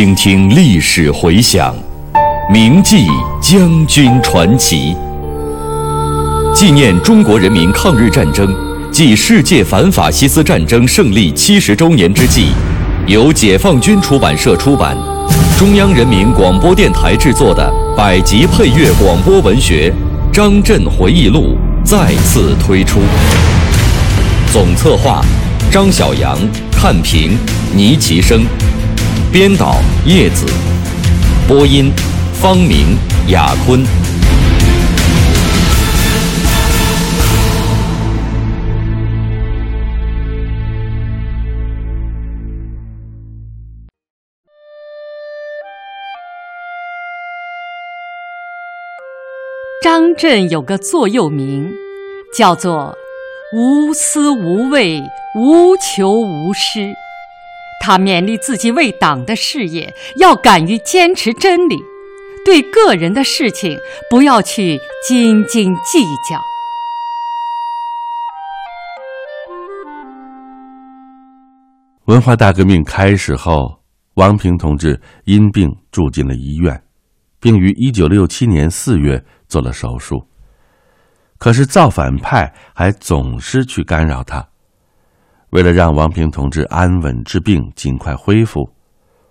倾听历史回响，铭记将军传奇。纪念中国人民抗日战争暨世界反法西斯战争胜利七十周年之际，由解放军出版社出版、中央人民广播电台制作的百集配乐广播文学《张震回忆录》再次推出。总策划：张晓阳、看评：倪其生。编导叶子，播音方明、雅坤。张震有个座右铭，叫做“无私无畏，无求无失”。他勉励自己为党的事业要敢于坚持真理，对个人的事情不要去斤斤计较。文化大革命开始后，王平同志因病住进了医院，并于一九六七年四月做了手术。可是造反派还总是去干扰他。为了让王平同志安稳治病、尽快恢复，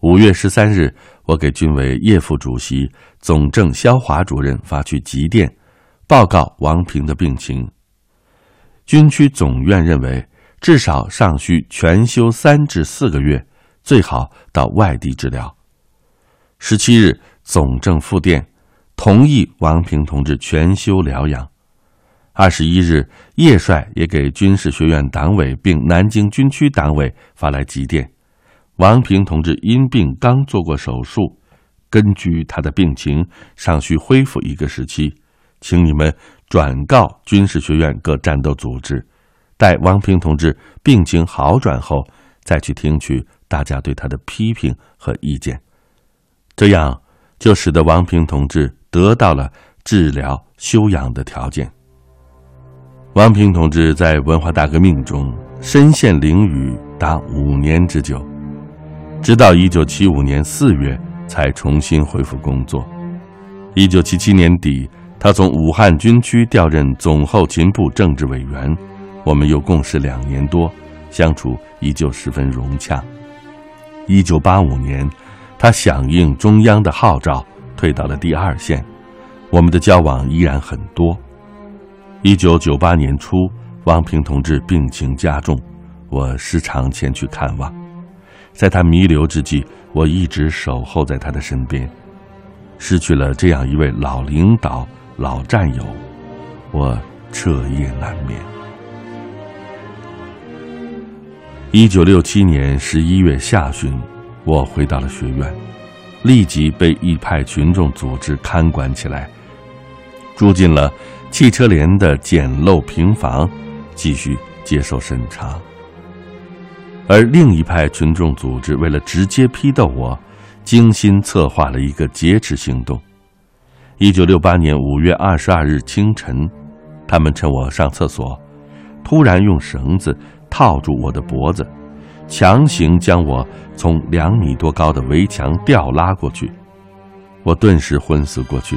五月十三日，我给军委叶副主席、总政肖华主任发去急电，报告王平的病情。军区总院认为，至少尚需全休三至四个月，最好到外地治疗。十七日，总政复电，同意王平同志全休疗养。二十一日，叶帅也给军事学院党委并南京军区党委发来急电：王平同志因病刚做过手术，根据他的病情尚需恢复一个时期，请你们转告军事学院各战斗组织，待王平同志病情好转后，再去听取大家对他的批评和意见。这样就使得王平同志得到了治疗休养的条件。王平同志在文化大革命中身陷囹圄达五年之久，直到一九七五年四月才重新恢复工作。一九七七年底，他从武汉军区调任总后勤部政治委员，我们又共事两年多，相处依旧十分融洽。一九八五年，他响应中央的号召，退到了第二线，我们的交往依然很多。一九九八年初，王平同志病情加重，我时常前去看望。在他弥留之际，我一直守候在他的身边。失去了这样一位老领导、老战友，我彻夜难眠。一九六七年十一月下旬，我回到了学院，立即被一派群众组织看管起来，住进了。汽车连的简陋平房，继续接受审查。而另一派群众组织为了直接批斗我，精心策划了一个劫持行动。一九六八年五月二十二日清晨，他们趁我上厕所，突然用绳子套住我的脖子，强行将我从两米多高的围墙吊拉过去。我顿时昏死过去，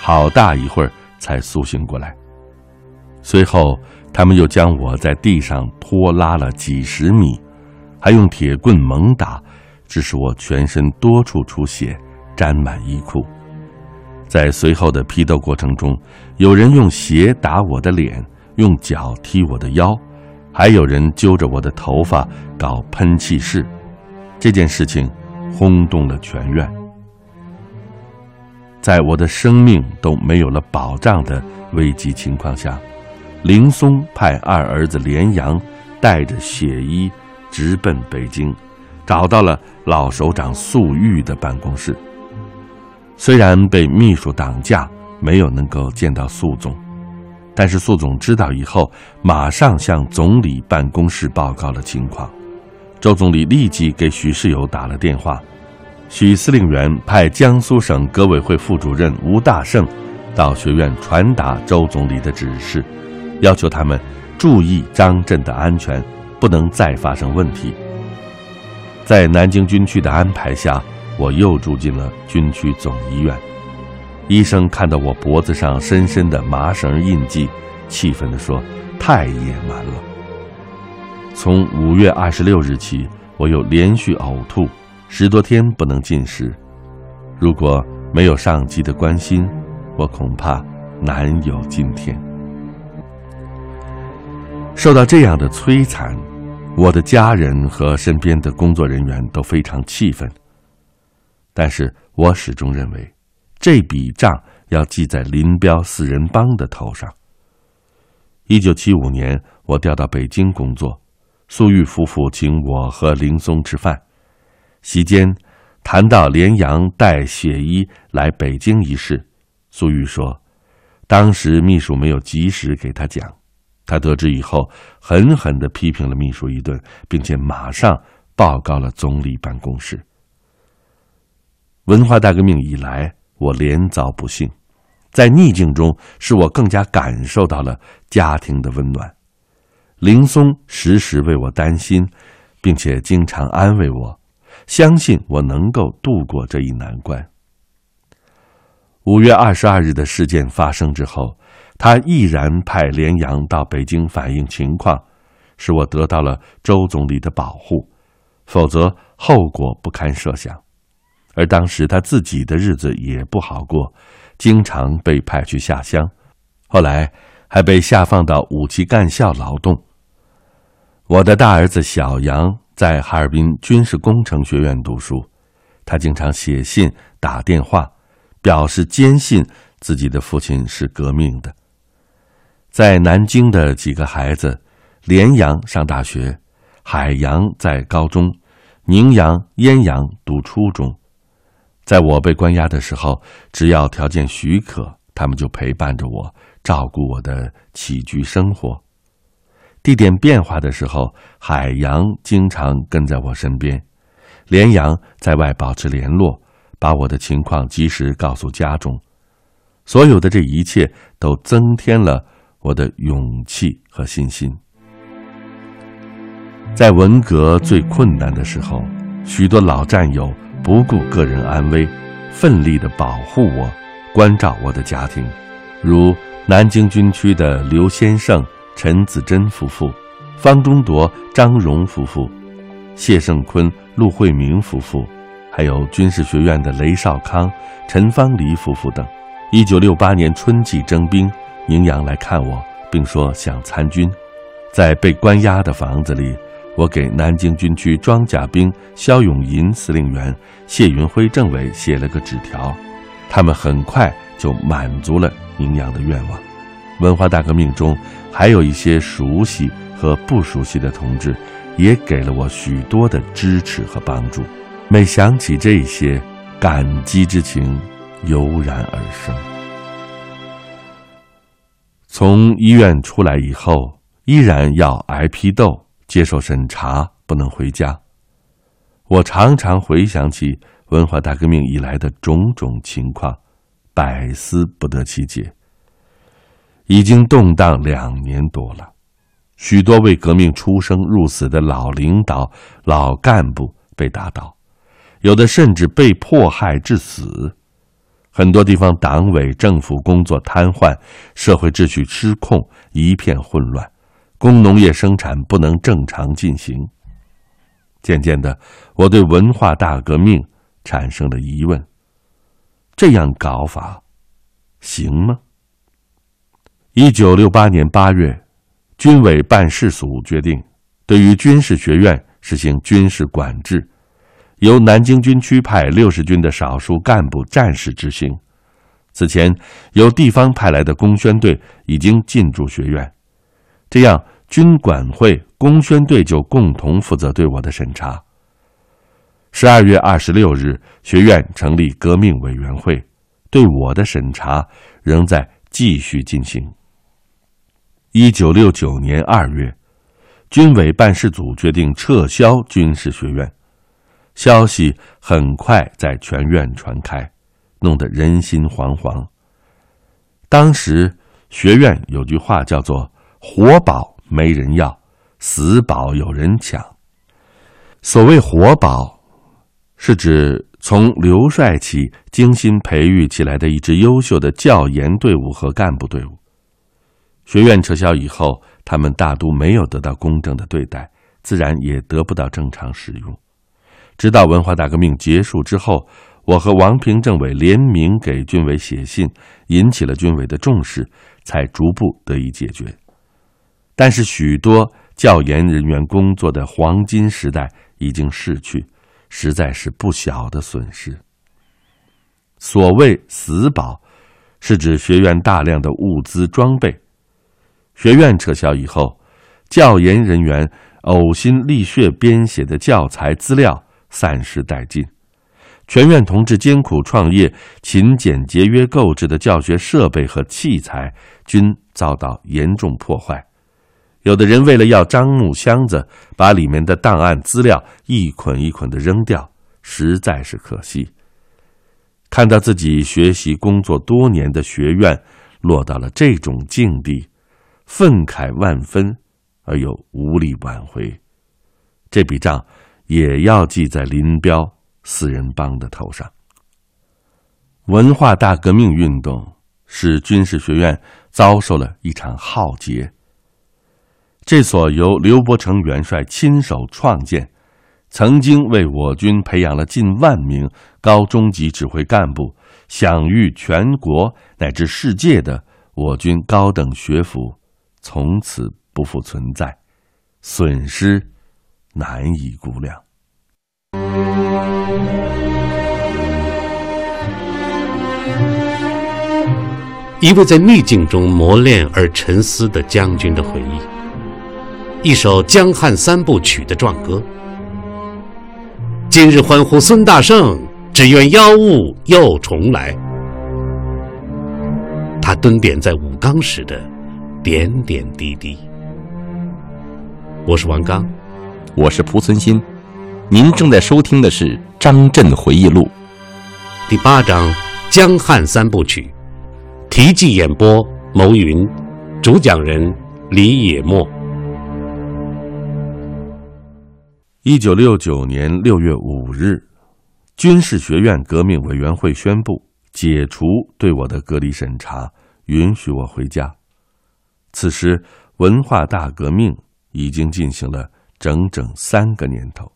好大一会儿。才苏醒过来。随后，他们又将我在地上拖拉了几十米，还用铁棍猛打，致使我全身多处出血，沾满衣裤。在随后的批斗过程中，有人用鞋打我的脸，用脚踢我的腰，还有人揪着我的头发搞喷气式。这件事情轰动了全院。在我的生命都没有了保障的危急情况下，林松派二儿子连阳带着血衣直奔北京，找到了老首长粟裕的办公室。虽然被秘书挡驾，没有能够见到粟总，但是粟总知道以后，马上向总理办公室报告了情况。周总理立即给许世友打了电话。许司令员派江苏省革委会副主任吴大胜到学院传达周总理的指示，要求他们注意张震的安全，不能再发生问题。在南京军区的安排下，我又住进了军区总医院。医生看到我脖子上深深的麻绳印记，气愤地说：“太野蛮了。”从五月二十六日起，我又连续呕吐十多天，不能进食。如果没有上级的关心，我恐怕难有今天。受到这样的摧残，我的家人和身边的工作人员都非常气愤。但是我始终认为。这笔账要记在林彪四人帮的头上。一九七五年，我调到北京工作，粟裕夫妇请我和林松吃饭，席间谈到连阳带血衣来北京一事，粟裕说，当时秘书没有及时给他讲，他得知以后，狠狠的批评了秘书一顿，并且马上报告了总理办公室。文化大革命以来。我连遭不幸，在逆境中，使我更加感受到了家庭的温暖。林松时时为我担心，并且经常安慰我，相信我能够度过这一难关。五月二十二日的事件发生之后，他毅然派连阳到北京反映情况，使我得到了周总理的保护，否则后果不堪设想。而当时他自己的日子也不好过，经常被派去下乡，后来还被下放到五七干校劳动。我的大儿子小杨在哈尔滨军事工程学院读书，他经常写信、打电话，表示坚信自己的父亲是革命的。在南京的几个孩子，连阳上大学，海洋在高中，宁阳、燕阳读初中。在我被关押的时候，只要条件许可，他们就陪伴着我，照顾我的起居生活。地点变化的时候，海洋经常跟在我身边，连阳在外保持联络，把我的情况及时告诉家中。所有的这一切都增添了我的勇气和信心。在文革最困难的时候，许多老战友。不顾个人安危，奋力的保护我，关照我的家庭，如南京军区的刘先生、陈子珍夫妇，方中铎、张荣夫妇，谢胜坤、陆慧明夫妇，还有军事学院的雷少康、陈方黎夫妇等。一九六八年春季征兵，宁阳来看我，并说想参军，在被关押的房子里。我给南京军区装甲兵肖永银司令员、谢云辉政委写了个纸条，他们很快就满足了宁阳的愿望。文化大革命中，还有一些熟悉和不熟悉的同志，也给了我许多的支持和帮助。每想起这些，感激之情油然而生。从医院出来以后，依然要挨批斗。接受审查，不能回家。我常常回想起文化大革命以来的种种情况，百思不得其解。已经动荡两年多了，许多为革命出生入死的老领导、老干部被打倒，有的甚至被迫害致死。很多地方党委政府工作瘫痪，社会秩序失控，一片混乱。工农业生产不能正常进行。渐渐的，我对文化大革命产生了疑问：这样搞法行吗？一九六八年八月，军委办事组决定，对于军事学院实行军事管制，由南京军区派六十军的少数干部战士执行。此前，由地方派来的工宣队已经进驻学院。这样，军管会、工宣队就共同负责对我的审查。十二月二十六日，学院成立革命委员会，对我的审查仍在继续进行。一九六九年二月，军委办事组决定撤销军事学院，消息很快在全院传开，弄得人心惶惶。当时学院有句话叫做。活宝没人要，死宝有人抢。所谓活宝，是指从刘帅起精心培育起来的一支优秀的教研队伍和干部队伍。学院撤销以后，他们大都没有得到公正的对待，自然也得不到正常使用。直到文化大革命结束之后，我和王平政委联名给军委写信，引起了军委的重视，才逐步得以解决。但是，许多教研人员工作的黄金时代已经逝去。实在是不小的损失。所谓“死保”，是指学院大量的物资装备。学院撤销以后，教研人员呕心沥血编写的教材资料散失殆尽，全院同志艰苦创业、勤俭节约购置的教学设备和器材均遭到严重破坏。有的人为了要樟木箱子，把里面的档案资料一捆一捆的扔掉，实在是可惜。看到自己学习工作多年的学院落到了这种境地，愤慨万分，而又无力挽回。这笔账也要记在林彪四人帮的头上。文化大革命运动使军事学院遭受了一场浩劫。这所由刘伯承元帅亲手创建，曾经为我军培养了近万名高中级指挥干部，享誉全国乃至世界的我军高等学府，从此不复存在，损失难以估量。一位在逆境中磨练而沉思的将军的回忆。一首江汉三部曲的壮歌。今日欢呼孙大圣，只愿妖物又重来。他蹲点在武冈时的点点滴滴。我是王刚，我是蒲存昕，您正在收听的是《张震回忆录》第八章《江汉三部曲》，题记演播：牟云，主讲人李野墨。一九六九年六月五日，军事学院革命委员会宣布解除对我的隔离审查，允许我回家。此时，文化大革命已经进行了整整三个年头。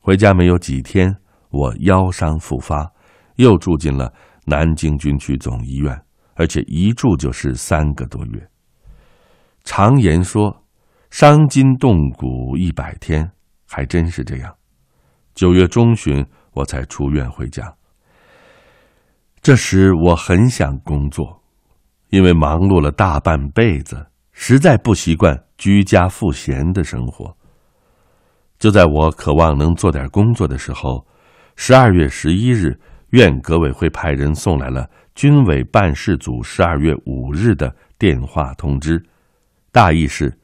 回家没有几天，我腰伤复发，又住进了南京军区总医院，而且一住就是三个多月。常言说：“伤筋动骨一百天。”还真是这样，九月中旬我才出院回家。这时我很想工作，因为忙碌了大半辈子，实在不习惯居家赋闲的生活。就在我渴望能做点工作的时候，十二月十一日，院革委会派人送来了军委办事组十二月五日的电话通知，大意是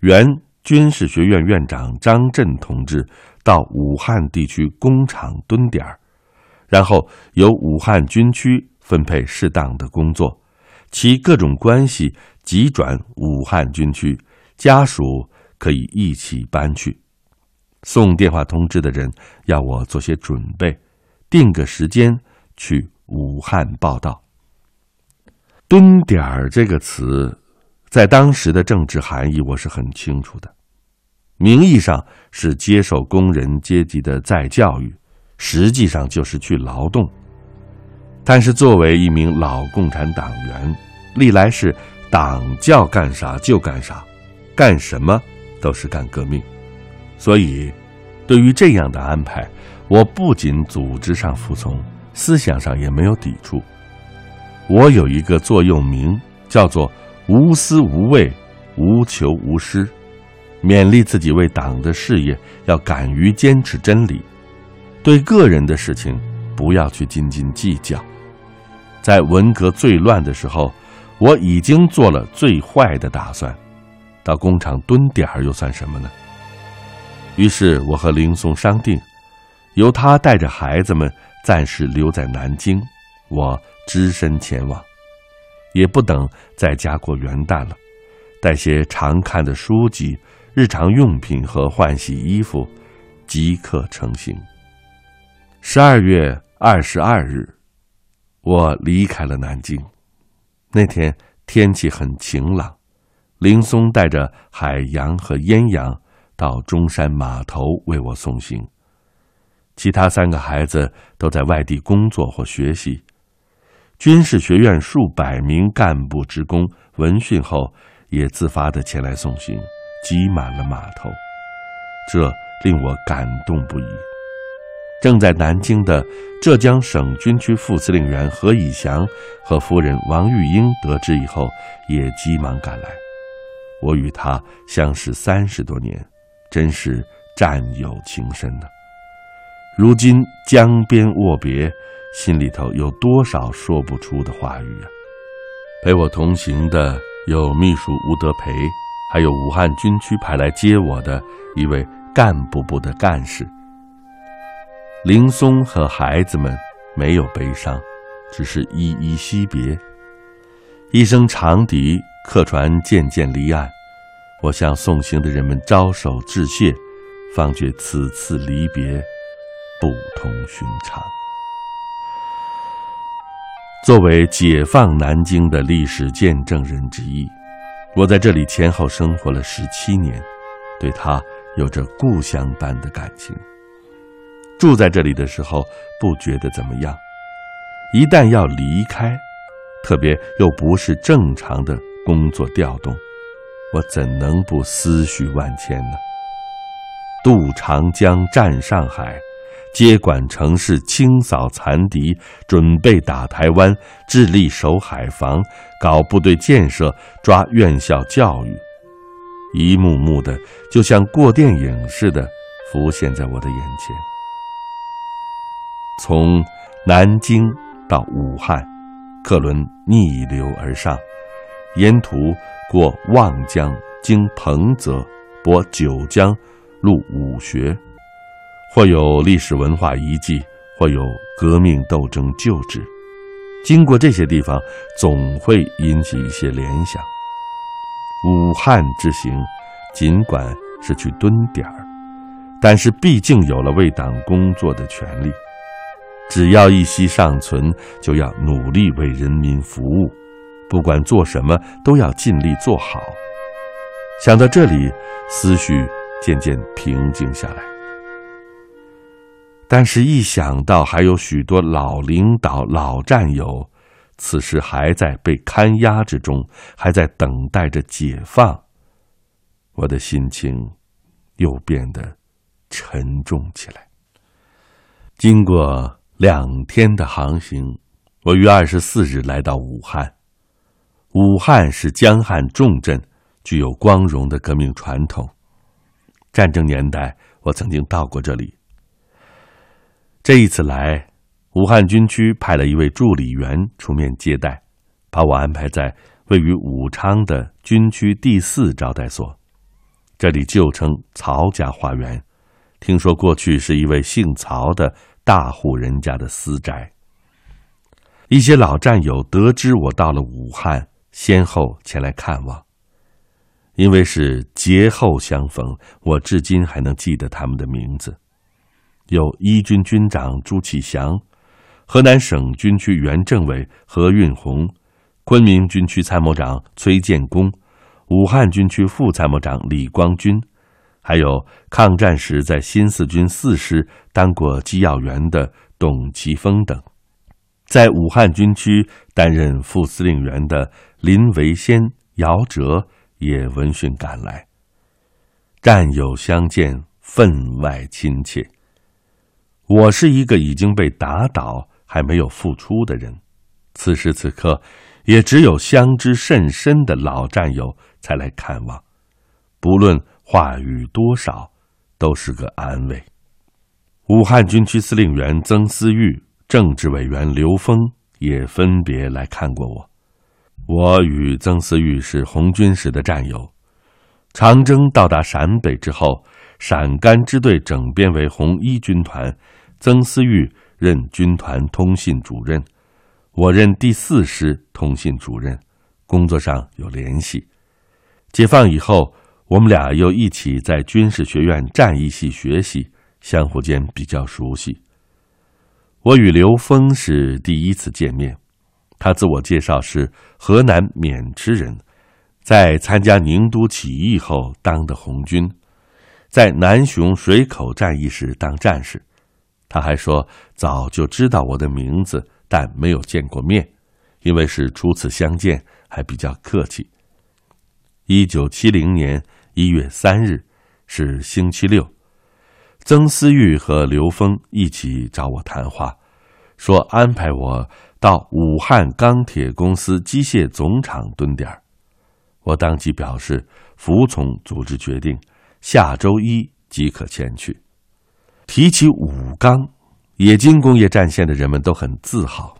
原。军事学院院长张震同志到武汉地区工厂蹲点儿，然后由武汉军区分配适当的工作，其各种关系急转武汉军区，家属可以一起搬去。送电话通知的人要我做些准备，定个时间去武汉报道。蹲点儿这个词，在当时的政治含义，我是很清楚的。名义上是接受工人阶级的再教育，实际上就是去劳动。但是作为一名老共产党员，历来是党叫干啥就干啥，干什么都是干革命。所以，对于这样的安排，我不仅组织上服从，思想上也没有抵触。我有一个座右铭，叫做“无私无畏，无求无失”。勉励自己为党的事业要敢于坚持真理，对个人的事情不要去斤斤计较。在文革最乱的时候，我已经做了最坏的打算，到工厂蹲点儿又算什么呢？于是我和林松商定，由他带着孩子们暂时留在南京，我只身前往，也不等在家过元旦了，带些常看的书籍。日常用品和换洗衣服，即刻成行。十二月二十二日，我离开了南京。那天天气很晴朗，林松带着海洋和燕阳到中山码头为我送行。其他三个孩子都在外地工作或学习。军事学院数百名干部职工闻讯后，也自发的前来送行，挤满了码头，这令我感动不已。正在南京的浙江省军区副司令员何以祥和夫人王玉英得知以后，也急忙赶来。我与他相识三十多年，真是战友情深呢。如今江边握别，心里头有多少说不出的话语啊！陪我同行的有秘书吴德培，还有武汉军区派来接我的一位干部部的干事。林松和孩子们没有悲伤，只是依依惜别。一声长笛，客船渐渐离岸，我向送行的人们招手致谢，方觉此次离别不同寻常。作为解放南京的历史见证人之一，我在这里前后生活了十七年，对他有着故乡般的感情。住在这里的时候不觉得怎么样，一旦要离开，特别又不是正常的工作调动，我怎能不思绪万千呢？渡长江，战上海，接管城市，清扫残敌，准备打台湾，致力守海防，搞部队建设，抓院校教育，一幕幕的就像过电影似的浮现在我的眼前。从南京到武汉，客轮逆流而上，沿途过望江，经彭泽，泊九江，入武穴，或有历史文化遗迹，或有革命斗争旧址。经过这些地方，总会引起一些联想。武汉之行，尽管是去蹲点儿，但是毕竟有了为党工作的权利。只要一息尚存，就要努力为人民服务，不管做什么都要尽力做好。想到这里，思绪渐渐平静下来。但是，一想到还有许多老领导、老战友，此时还在被看押之中，还在等待着解放，我的心情又变得沉重起来。经过。两天的航行，我于二十四日来到武汉。武汉是江汉重镇，具有光荣的革命传统。战争年代，我曾经到过这里。这一次来，武汉军区派了一位助理员出面接待，把我安排在位于武昌的军区第四招待所，这里旧称曹家花园。听说过去是一位姓曹的。大户人家的私宅，一些老战友得知我到了武汉，先后前来看望。因为是劫后相逢，我至今还能记得他们的名字：有一军军长朱启祥，河南省军区原政委何运红，昆明军区参谋长崔建功，武汉军区副参谋长李光军。还有抗战时在新四军四师当过机要员的董其峰等，在武汉军区担任副司令员的林维先、姚哲也闻讯赶来。战友相见，分外亲切。我是一个已经被打倒还没有复出的人，此时此刻，也只有相知甚深的老战友才来看望，不论。话语多少，都是个安慰。武汉军区司令员曾思玉、政治委员刘峰也分别来看过我。我与曾思玉是红军时的战友。长征到达陕北之后，陕甘支队整编为红一军团，曾思玉任军团通信主任，我任第四师通信主任，工作上有联系。解放以后。我们俩又一起在军事学院战役系学习，相互间比较熟悉。我与刘峰是第一次见面，他自我介绍是河南渑池人，在参加宁都起义后当的红军，在南雄水口战役时当战士。他还说早就知道我的名字，但没有见过面，因为是初次相见，还比较客气。一九七零年一月三日是星期六。曾思玉和刘峰一起找我谈话，说安排我到武汉钢铁公司机械总厂蹲点。我当即表示服从组织决定，下周一即可前去。提起武钢，冶金工业战线的人们都很自豪。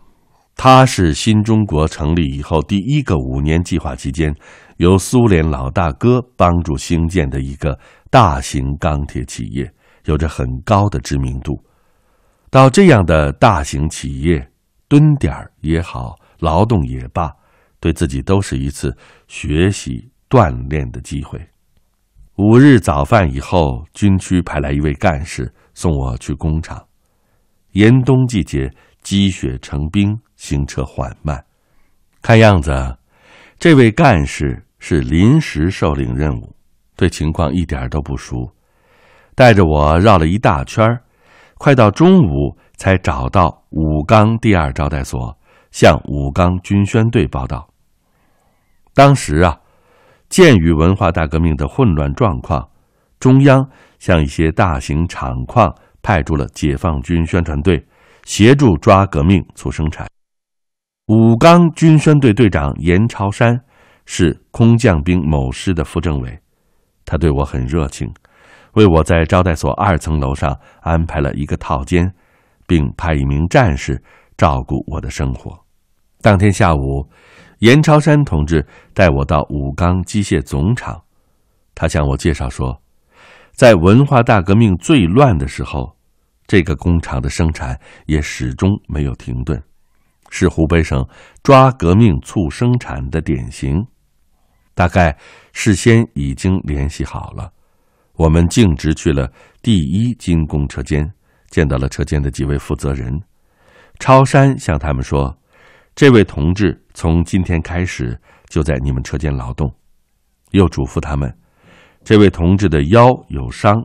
它是新中国成立以后第一个五年计划期间，由苏联老大哥帮助兴建的一个大型钢铁企业。有着很高的知名度，到这样的大型企业蹲点儿也好，劳动也罢，对自己都是一次学习锻炼的机会。五日早饭以后，军区派来一位干事送我去工厂。严冬季节，积雪成冰，行车缓慢。看样子，这位干事是临时受领任务，对情况一点都不熟。带着我绕了一大圈快到中午才找到武钢第二招待所，向武钢军宣队报道。当时啊，鉴于文化大革命的混乱状况，中央向一些大型厂矿派出了解放军宣传队，协助抓革命促生产。武钢军宣队队长严朝山是空降兵某师的副政委，他对我很热情。为我在招待所二层楼上安排了一个套间，并派一名战士照顾我的生活。当天下午，严朝山同志带我到武钢机械总厂，他向我介绍说，在文化大革命最乱的时候，这个工厂的生产也始终没有停顿，是湖北省抓革命促生产的典型。大概事先已经联系好了。我们径直去了第一精工车间，见到了车间的几位负责人。超山向他们说：“这位同志从今天开始就在你们车间劳动。”又嘱咐他们：“这位同志的腰有伤，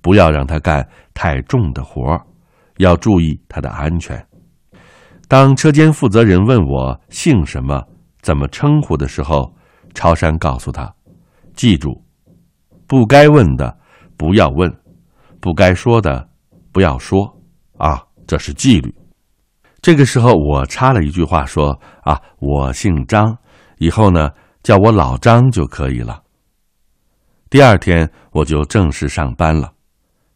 不要让他干太重的活儿，要注意他的安全。”当车间负责人问我姓什么、怎么称呼的时候，超山告诉他：“记住。”不该问的不要问，不该说的不要说，啊，这是纪律。这个时候，我插了一句话说：“啊，我姓张，以后呢叫我老张就可以了。”第二天我就正式上班了。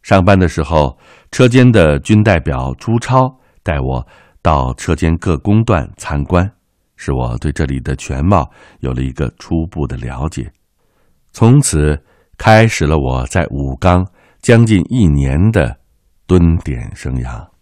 上班的时候，车间的军代表朱超带我到车间各工段参观使我对这里的全貌有了一个初步的了解。从此开始了我在武冈将近一年的蹲点生涯。